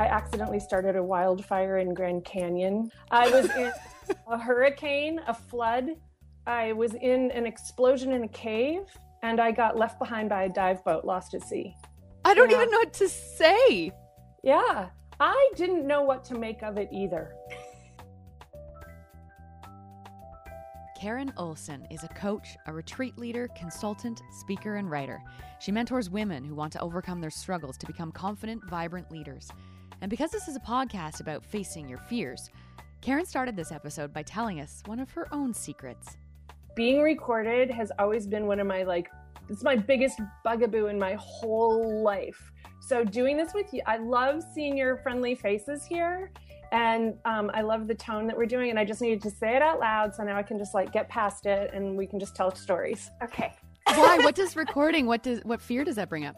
I accidentally started a wildfire in Grand Canyon. I was in a hurricane, a flood. I was in an explosion in a cave, and I got left behind by a dive boat, lost at sea. I don't Yeah. even know what to say. Yeah, I didn't know what to make of it either. Karen Olson is a coach, a retreat leader, consultant, speaker, and writer. She mentors women who want to overcome their struggles to become confident, vibrant leaders. And because this is a podcast about facing your fears, Karen started this episode by telling us one of her own secrets. Being recorded has always been one of my like it's my biggest bugaboo in my whole life. So doing this with you, I love seeing your friendly faces here. And um, I love the tone that we're doing, and I just needed to say it out loud, so now I can just like get past it, and we can just tell stories. Okay. Why? what does recording? What does what fear does that bring up?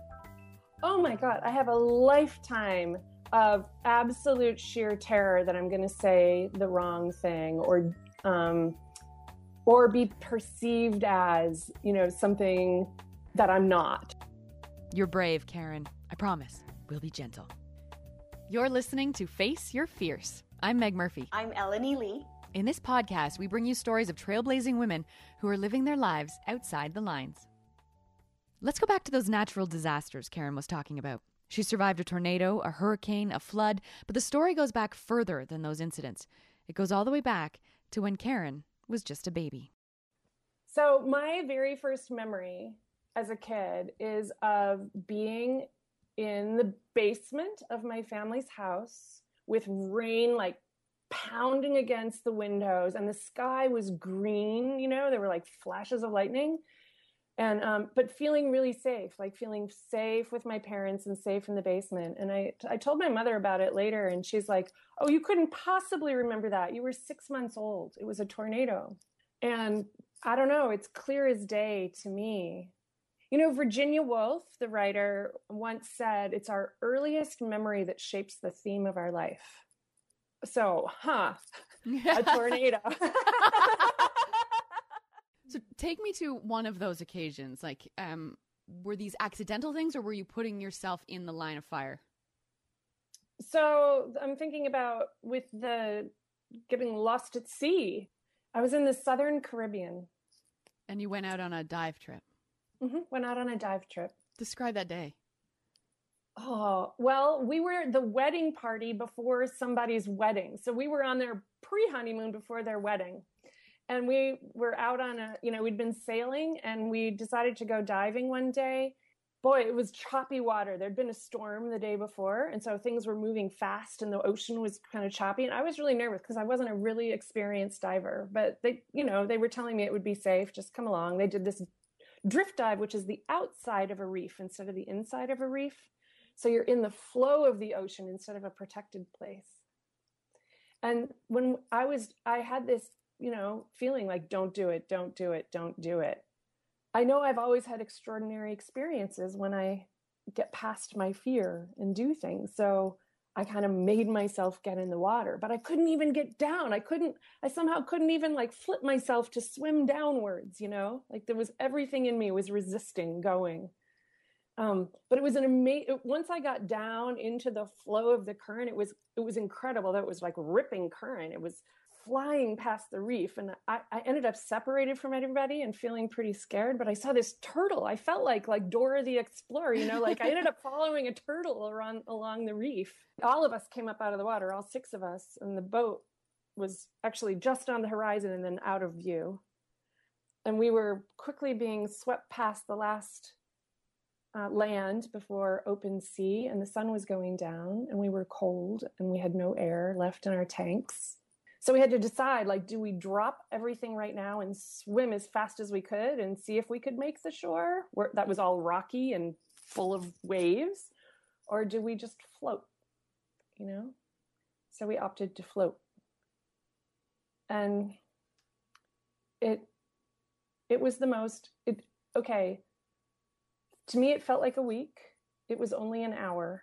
Oh my God, I have a lifetime of absolute sheer terror that I'm going to say the wrong thing or um, or be perceived as you know something that I'm not. You're brave, Karen. I promise. We'll be gentle. You're listening to Face Your Fierce. I'm Meg Murphy. I'm Ellany Lea. In this podcast, we bring you stories of trailblazing women who are living their lives outside the lines. Let's go back to those natural disasters Karen was talking about. She survived a tornado, a hurricane, a flood, but the story goes back further than those incidents. It goes all the way back to when Karen was just a baby. So my very first memory as a kid is of being in the basement of my family's house with rain like pounding against the windows and the sky was green you know there were like flashes of lightning and um, but feeling really safe like feeling safe with my parents and safe in the basement. And i i told my mother about it later and she's like oh you couldn't possibly remember that. You were six months old. It was a tornado. And i don't know it's clear as day to me. You know virginia woolf the writer once said it's our earliest memory that shapes the theme of our life. So huh a tornado So take me to one of those occasions. Like, um, were these accidental things or were you putting yourself in the line of fire? so i'm thinking about with the getting lost at sea i was in the southern caribbean And you went out on a dive trip. hmm went out on a dive trip Describe that day. oh well we were the wedding party before somebody's wedding so we were on their pre-honeymoon before their wedding and we were out on a you know we'd been sailing and we decided to go diving one day. Boy it was choppy water. There'd been a storm the day before and so things were moving fast and the ocean was kind of choppy and i was really nervous because i wasn't a really experienced diver but they you know they were telling me it would be safe just come along. They did this drift dive which is the outside of a reef instead of the inside of a reef. So you're in the flow of the ocean instead of a protected place. And when i was i had this you know feeling like don't do it don't do it don't do it. I know i've always had extraordinary experiences when i get past my fear and do things so i kind of made myself get in the water but i couldn't even get down. I couldn't i somehow couldn't even like flip myself to swim downwards you know? Like there was everything in me was resisting going. Um, but it was an amazing once i got down into the flow of the current it was it was incredible. That was like ripping current. It was flying past the reef and I, I ended up separated from everybody and feeling pretty scared but i saw this turtle. I felt like like dora the explorer you know like i ended up following a turtle around along the reef. All of us came up out of the water all six of us and the boat was actually just on the horizon and then out of view. And we were quickly being swept past the last uh, land before open sea and the sun was going down and we were cold and we had no air left in our tanks so we had to decide like do we drop everything right now and swim as fast as we could and see if we could make the shore where that was all rocky and full of waves? Or do we just float you know? So we opted to float. And it it was the most it okay. To me it felt like a week. It was only an hour.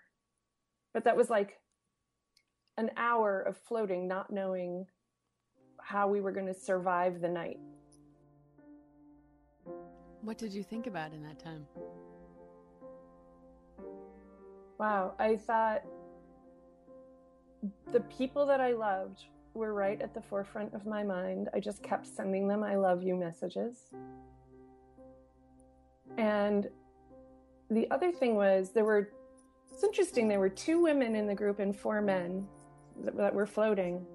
But that was like an hour of floating not knowing how we were going to survive the night What did you think about in that time? wow i thought the people that I loved were right at the forefront of my mind. I just kept sending them I love you messages. And the other thing was there were it's interesting there were two women in the group and four men that, were floating.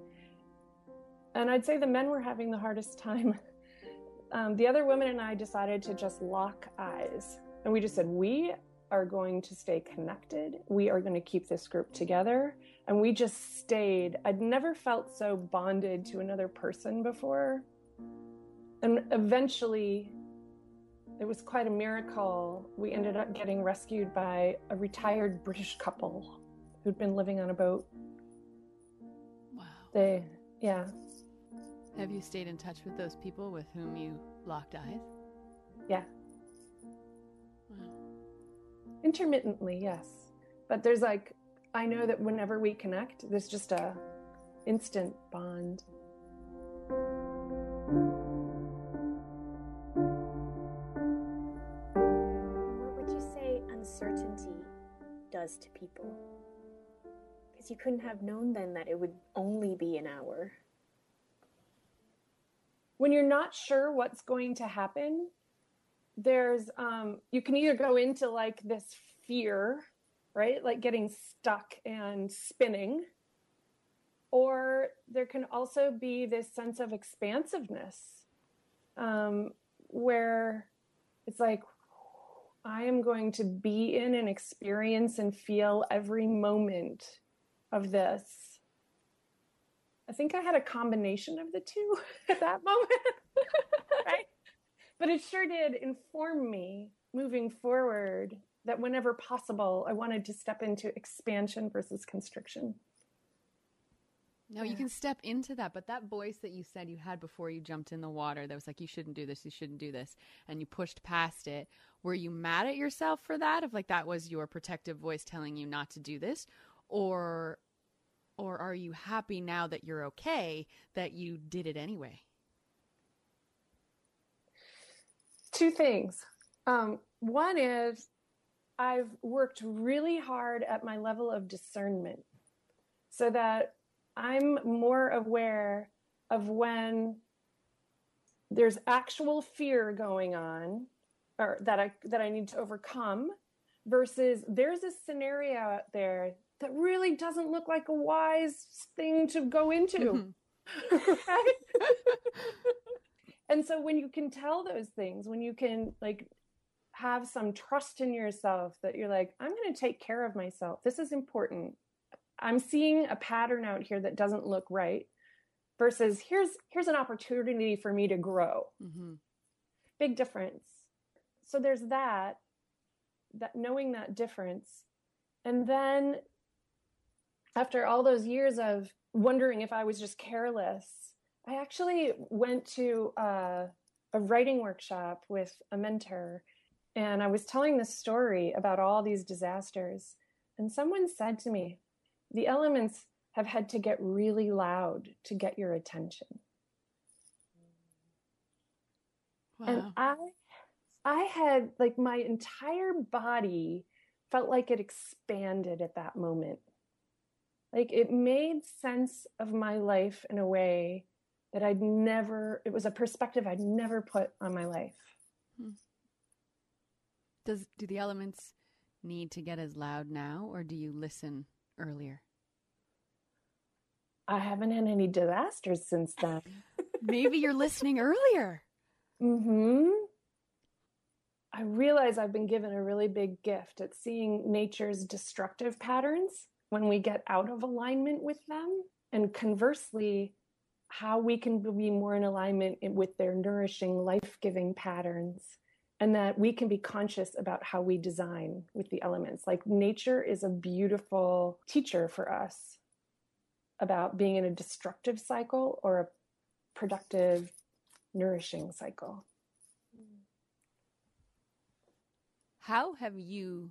And i'd say the men were having the hardest time. Um, the other women and i decided to just lock eyes. And we just said we are going to stay connected. We are going to keep this group together. And we just stayed. I'd never felt so bonded to another person before. And eventually it was quite a miracle. We ended up getting rescued by a retired British couple who'd been living on a boat. Wow. They, yeah. Have you stayed in touch with those people with whom you locked eyes? Yeah. Wow. Intermittently, yes. But there's like, I know that whenever we connect, there's just a instant bond. What would you say uncertainty does to people. You couldn't have known then that it would only be an hour. When you're not sure what's going to happen, there's, um, you can either go into like this fear, right? Like getting stuck and spinning. Or there can also be this sense of expansiveness um, where it's like, I am going to be in and experience and feel every moment of this. I think I had a combination of the two at that moment. right? But it sure did inform me moving forward that whenever possible, I wanted to step into expansion versus constriction. No, you can step into that, but that voice that you said you had before you jumped in the water that was like, you shouldn't do this, you shouldn't do this, and you pushed past it. Were you mad at yourself for that? Of like that was your protective voice telling you not to do this? Or or are you happy now that you're okay that you did it anyway? Two things. Um, one is I've worked really hard at my level of discernment so that I'm more aware of when there's actual fear going on or that I that I need to overcome versus there's a scenario out there that really doesn't look like a wise thing to go into. Mm-hmm. and so when you can tell those things, when you can like have some trust in yourself that you're like, I'm going to take care of myself. This is important. I'm seeing a pattern out here that doesn't look right versus here's here's an opportunity for me to grow. Mm-hmm. Big difference. So there's that that knowing that difference. And then after all those years of wondering if I was just careless, I actually went to uh, a writing workshop with a mentor and I was telling this story about all these disasters. And someone said to me, the elements have had to get really loud to get your attention. Wow. And I I had like my entire body felt like it expanded at that moment. Like it made sense of my life in a way that I'd never, it was a perspective I'd never put on my life. Hmm. Does, do the elements need to get as loud now or do you listen earlier? I haven't had any disasters since then. Maybe you're listening earlier. Mm-hmm. I realize I've been given a really big gift at seeing nature's destructive patterns when we get out of alignment with them. And conversely, how we can be more in alignment with their nourishing, life giving patterns and that we can be conscious about how we design with the elements. Like nature is a beautiful teacher for us about being in a destructive cycle or a productive, nourishing cycle. How have you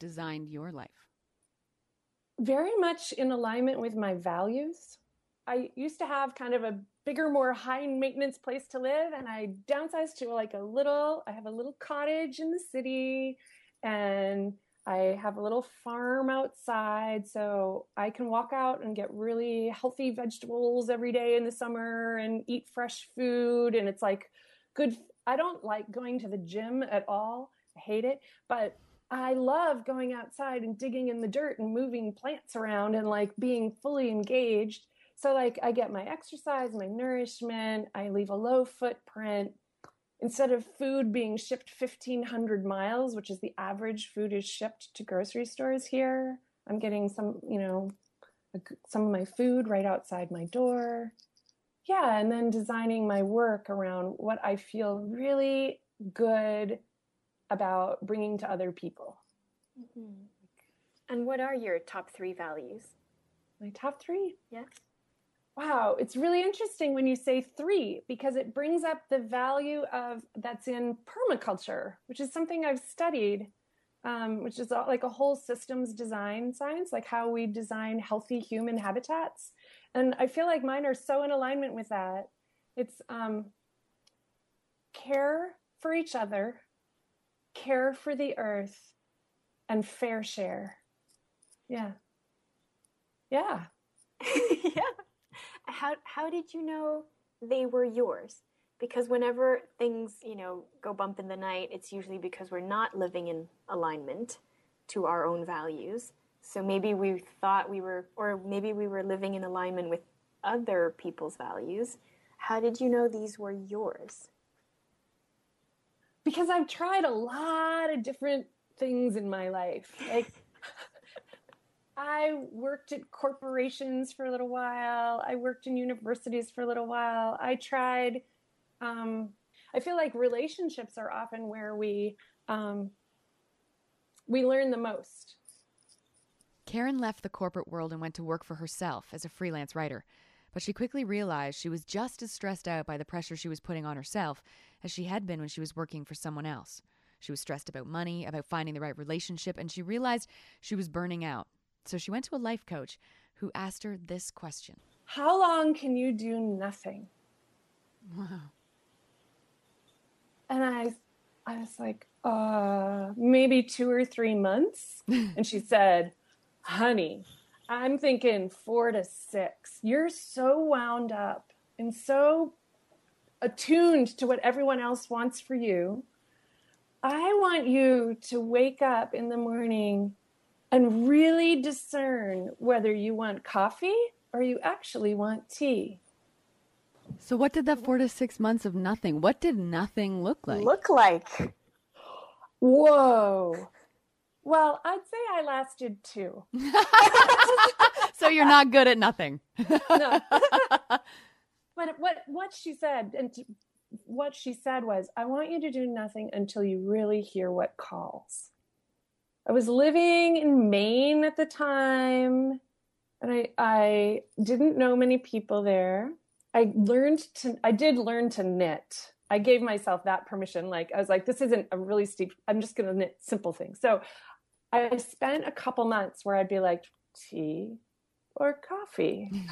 designed your life? Very much in alignment with my values. I used to have kind of a bigger, more high maintenance place to live, and I downsized to like a little, I have a little cottage in the city, and I have a little farm outside, so I can walk out and get really healthy vegetables every day in the summer and eat fresh food. And it's like good. I don't like going to the gym at all, I hate it, but I love going outside and digging in the dirt and moving plants around and like being fully engaged. So, like, I get my exercise, my nourishment, I leave a low footprint instead of food being shipped 1500 miles which is the average food is shipped to grocery stores here i'm getting some you know some of my food right outside my door yeah and then designing my work around what i feel really good about bringing to other people mm-hmm. and what are your top three values my top three yeah Wow, it's really interesting when you say three because it brings up the value of that's in permaculture, which is something I've studied, um, which is like a whole systems design science, like how we design healthy human habitats. And I feel like mine are so in alignment with that. It's um, care for each other, care for the earth, and fair share. Yeah. Yeah. yeah how how did you know they were yours? Because whenever things, you know, go bump in the night, it's usually because we're not living in alignment to our own values. So maybe we thought we were or maybe we were living in alignment with other people's values. How did you know these were yours? Because I've tried a lot of different things in my life. Like I worked at corporations for a little while. I worked in universities for a little while. I tried. Um, I feel like relationships are often where we um, we learn the most. Karen left the corporate world and went to work for herself as a freelance writer. But she quickly realized she was just as stressed out by the pressure she was putting on herself as she had been when she was working for someone else. She was stressed about money, about finding the right relationship, and she realized she was burning out. So she went to a life coach who asked her this question How long can you do nothing? Wow. And I, I was like, uh, maybe two or three months. and she said, honey, I'm thinking four to six. You're so wound up and so attuned to what everyone else wants for you. I want you to wake up in the morning and really discern whether you want coffee or you actually want tea. So, what did that four to six months of nothing? What did nothing look like? Look like. Whoa. Well, I'd say I lasted two. so you're not good at nothing. no. but what what she said and what she said was, I want you to do nothing until you really hear what calls. I was living in Maine at the time, and I I didn't know many people there. I learned to I did learn to knit. I gave myself that permission. Like I was like, this isn't a really steep. I'm just gonna knit simple things. So I spent a couple months where I'd be like, tea or coffee.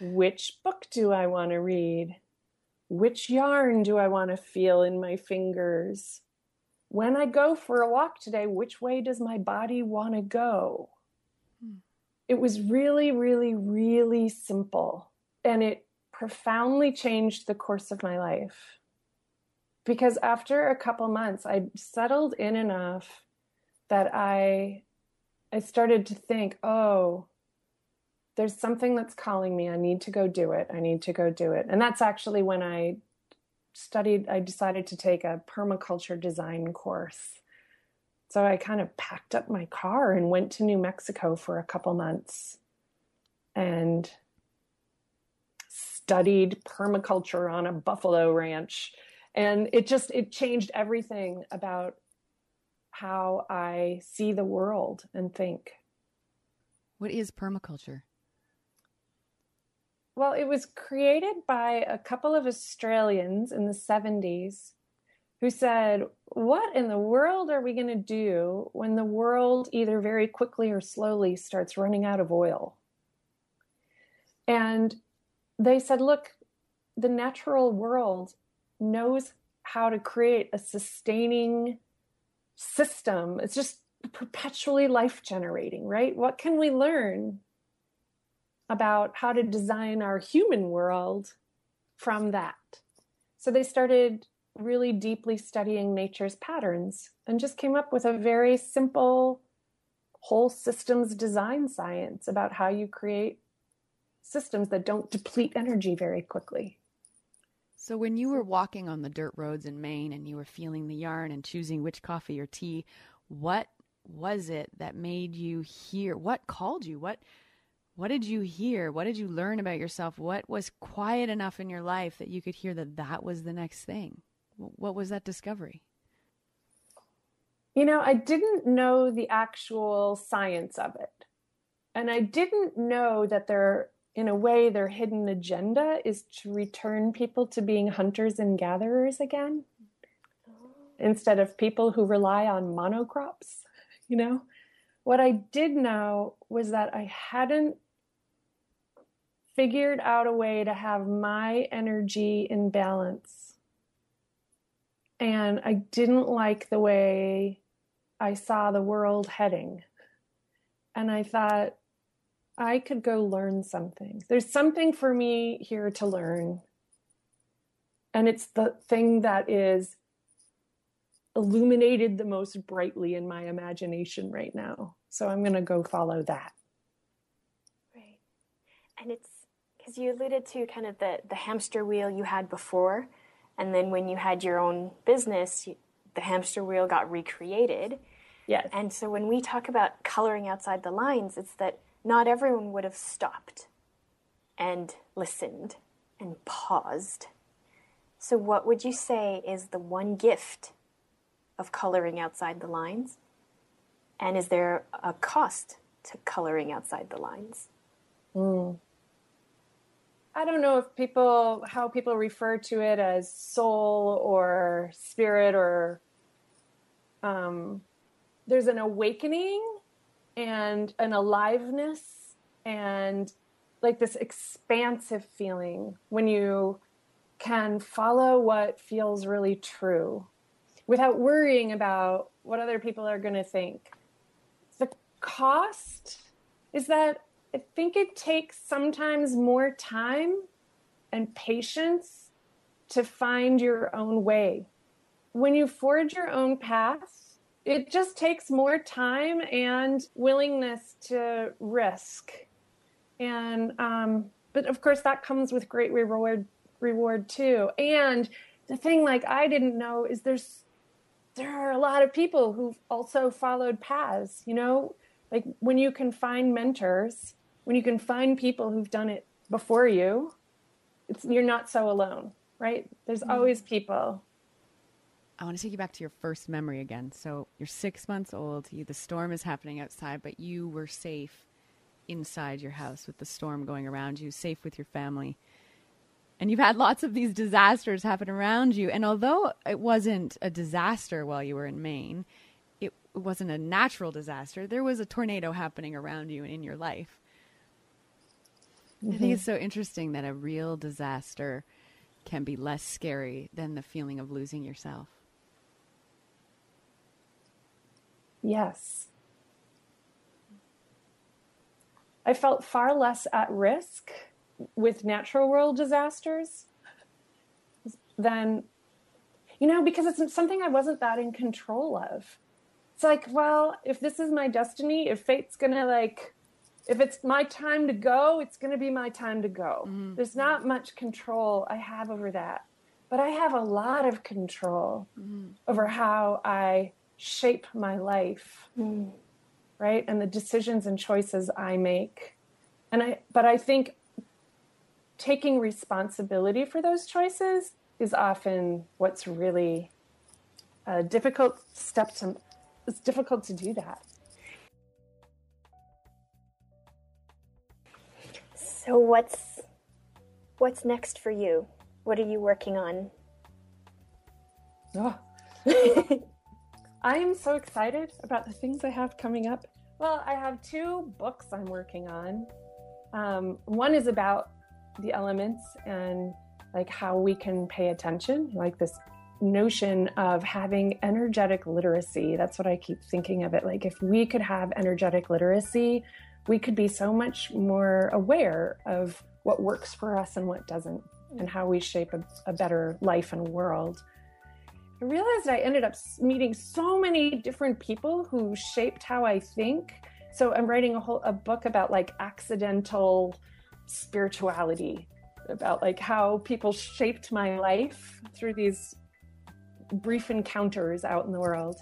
Which book do I want to read? Which yarn do I want to feel in my fingers? when I go for a walk today, which way does my body want to go? Hmm. It was really, really, really simple. And it profoundly changed the course of my life. Because after a couple months, I settled in enough that I I started to think, oh, there's something that's calling me. I need to go do it. I need to go do it. And that's actually when I studied, I decided to take a permaculture design course. So I kind of packed up my car and went to New Mexico for a couple months and studied permaculture on a buffalo ranch. And it just it changed everything about how I see the world and think. What is permaculture? Well, it was created by a couple of Australians in the 70s who said, What in the world are we going to do when the world either very quickly or slowly starts running out of oil? And they said, Look, the natural world knows how to create a sustaining system. It's just perpetually life generating, right? What can we learn about how to design our human world from that? So they started really deeply studying nature's patterns and just came up with a very simple whole systems design science about how you create systems that don't deplete energy very quickly. So, when you were walking on the dirt roads in Maine and you were feeling the yarn and choosing which coffee or tea, what was it that made you hear? What called you? What what did you hear? What did you learn about yourself? What was quiet enough in your life that you could hear that that was the next thing? What was that discovery? You know, I didn't know the actual science of it. And I didn't know that there, in a way, their hidden agenda is to return people to being hunters and gatherers again oh. instead of people who rely on monocrops. You know, what I did know was that I hadn't figured out a way to have my energy in balance. And I didn't like the way I saw the world heading. And I thought, I could go learn something. There's something for me here to learn. And it's the thing that is illuminated the most brightly in my imagination right now. So I'm going to go follow that. Right. And it's because you alluded to kind of the, the hamster wheel you had before. And then when you had your own business, you, the hamster wheel got recreated. Yes. And so when we talk about coloring outside the lines, it's that not everyone would have stopped and listened and paused. So, what would you say is the one gift of coloring outside the lines? And is there a cost to coloring outside the lines? Mm. I don't know if people, how people refer to it as soul or spirit or um, there's an awakening and an aliveness and like this expansive feeling when you can follow what feels really true without worrying about what other people are going to think. The cost is that I think it takes sometimes more time and patience to find your own way. When you forge your own path, it just takes more time and willingness to risk. And um, but of course that comes with great reward reward too. And the thing like I didn't know is there's there are a lot of people who've also followed paths, you know, like when you can find mentors, when you can find people who've done it before you, it's you're not so alone, right? There's mm-hmm. always people. I want to take you back to your first memory again. So you're six months old. You, the storm is happening outside, but you were safe inside your house with the storm going around you, safe with your family and you've had lots of these disasters happen around you. And although it wasn't a disaster while you were in Maine, it wasn't a natural disaster. There was a tornado happening around you and in your life. Mm-hmm. I think it's so interesting that a real disaster can be less scary than the feeling of losing yourself. Yes. I felt far less at risk with natural world disasters than, you know because it's something i wasn't that in control of it's like well if this is my destiny if fate's gonna like if it's my time to go it's gonna be my time to go mm-hmm. there's not much control i have over that but i have a lot of control mm-hmm. over how i shape my life mm. right? And the decisions and choices i make. And i but i think taking responsibility for those choices is often what's really a difficult step to it's difficult to do that. So what's what's next for you? What are you working on? Oh. i am so excited about the things i have coming up well i have two books i'm working on um, one is about the elements and like how we can pay attention like this notion of having energetic literacy. That's what I keep thinking of it. Like, if we could have energetic literacy, we could be so much more aware of what works for us and what doesn't, and how we shape a, a better life and world. I realized I ended up meeting so many different people who shaped how I think. So I'm writing a whole a book about like accidental spirituality, about like how people shaped my life through these brief encounters out in the world.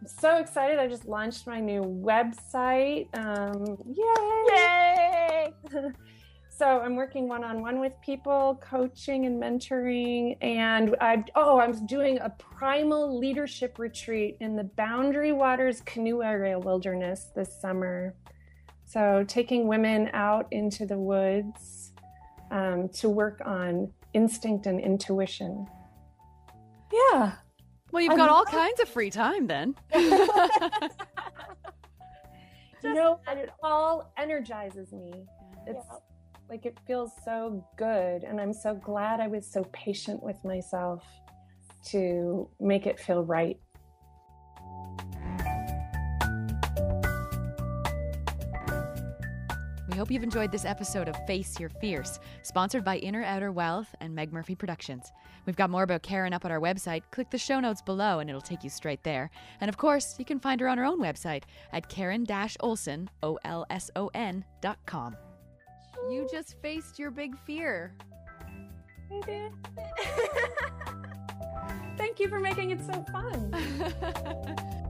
I'm so excited. I just launched my new website. Um, yay! Yay! so I'm working one on one with people, coaching and mentoring. And I, oh, I'm doing a primal leadership retreat in the Boundary Waters Canoe Area Wilderness this summer. So taking women out into the woods um, to work on instinct and intuition. Yeah. Well, you've got all kinds of free time then. you know, and it all energizes me. It's yeah. Like it feels so good. And I'm so glad I was so patient with myself to make it feel right. We hope you've enjoyed this episode of Face Your Fierce, sponsored by Inner Outer Wealth and Meg Murphy Productions. We've got more about Karen up on our website. Click the show notes below and it'll take you straight there. And of course, you can find her on her own website at Karen-Olson, O-L-S-O-N dot com. You just faced your big fear. I did. Thank you for making it so fun.